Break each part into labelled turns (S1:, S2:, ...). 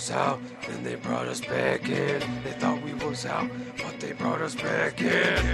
S1: was out, then they brought us back in. Out, but they brought us back in.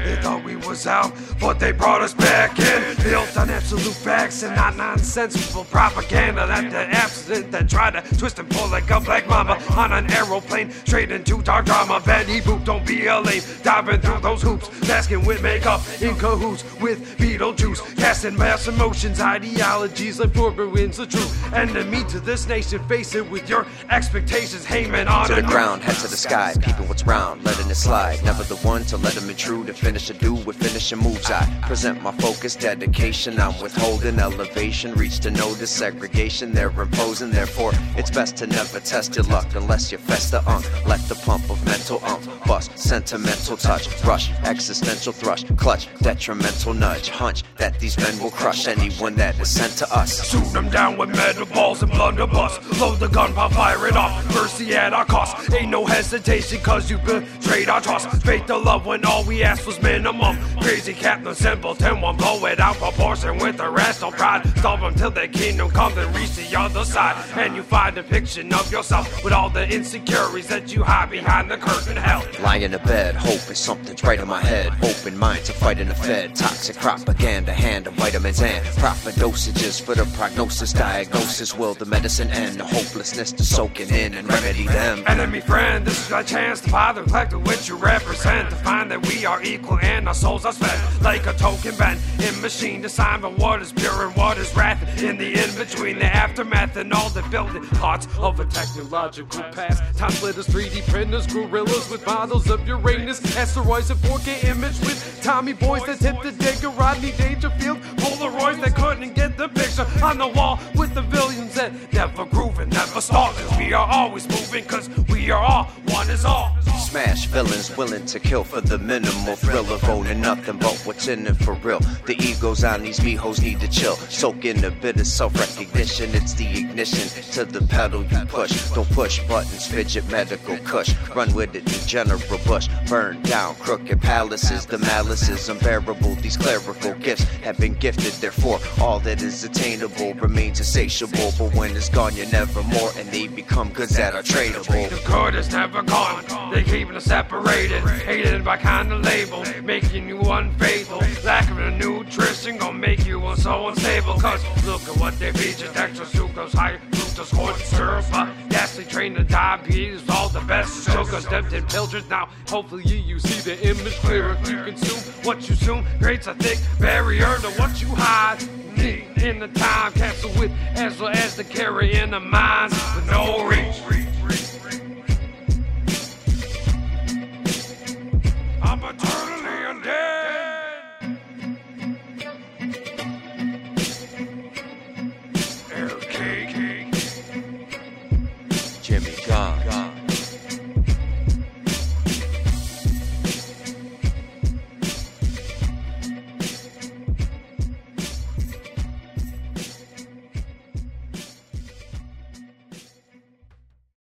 S1: They thought we was out, but they brought us back in. Built on absolute facts and not nonsensical propaganda. That the absent that try to twist and pull like a black mama on an aeroplane straight into dark drama. Betty Boop, don't be a lame. Diving through those hoops, masking with makeup in cahoots with Beetlejuice, casting mass emotions, ideologies like wins the truth. Enemy to this nation, face it with your expectations, hanging on
S2: To the ground, head to the sky, peeping what's round, letting it slide. Never the one to let them intrude, to finish a do with finishing moves. I present my focus, dedication. I'm withholding elevation, reach to know the segregation they're imposing. Therefore, it's best to never test your luck unless you're fester unk. Let the pump of mental ump bust, sentimental touch, rush, existential thrush, clutch, detrimental nudge, hunch that these men will crush anyone that is sent to us.
S1: Shoot them down with metal balls and blunderbuss. Load the gun, pop, fire it off. Mercy at our cost. Ain't no hesitation, cause you betrayed our trust. Fake the love when all we asked was minimum. Crazy captain, simpleton, one blow it out proportion with irrational pride. Starve them till their kingdom comes and reach the other side. And you find a depiction of yourself with all the insecurities that you hide behind the curtain hell.
S2: Lying in a bed, hoping something's right in my head. Open mind to fighting the Fed. Toxic propaganda, hand of vitamins and proper dosages for the prognosis, diagnosis. Will the medicine end? The hopelessness to soaking in and remedy them.
S1: Enemy friend, this is our chance to buy the collective which you represent. To find that we are equal and our souls are spent like a token bent in machine designed by what is pure and what is wrath. In the in between, the aftermath, and all the building parts of a technological past. Time splitters, 3D printers, gorillas with models of Uranus, asteroids, and 4K image with Tommy boys that hit the digger, Rodney Dangerfield, Polaroids that couldn't get the picture on the wall with the villains that never groove and never stall. Cause we are always moving, cause we are all one is all.
S2: Smash villains willing to kill for the minimal thrill of owning nothing but what's in it for real. The egos on these mijos need to chill. Soak in a bit of self recognition. It's the ignition to the pedal you push. Don't push buttons, fidget medical cush. Run with it, the general bush. Burn down crooked palaces. The malice is unbearable. These clerical gifts have been gifted. Therefore, all that is attainable remains insatiable. But when it's gone, you're never more. And they become goods that are tradable.
S1: The good is never gone. They keeping us separated, hated by kind of label, making you unfaithful. Lack of the nutrition gonna make you so unstable. Cause look at what they feed just extra sucrose, high fructose, corn syrup, ghastly train to diabetes, all the best sugar stepped in pilchards. Now, hopefully, you see the image clearer. You consume what you consume, creates a thick barrier to what you hide. In the time capsule with as well as the carry in the minds with no reach. opportunity.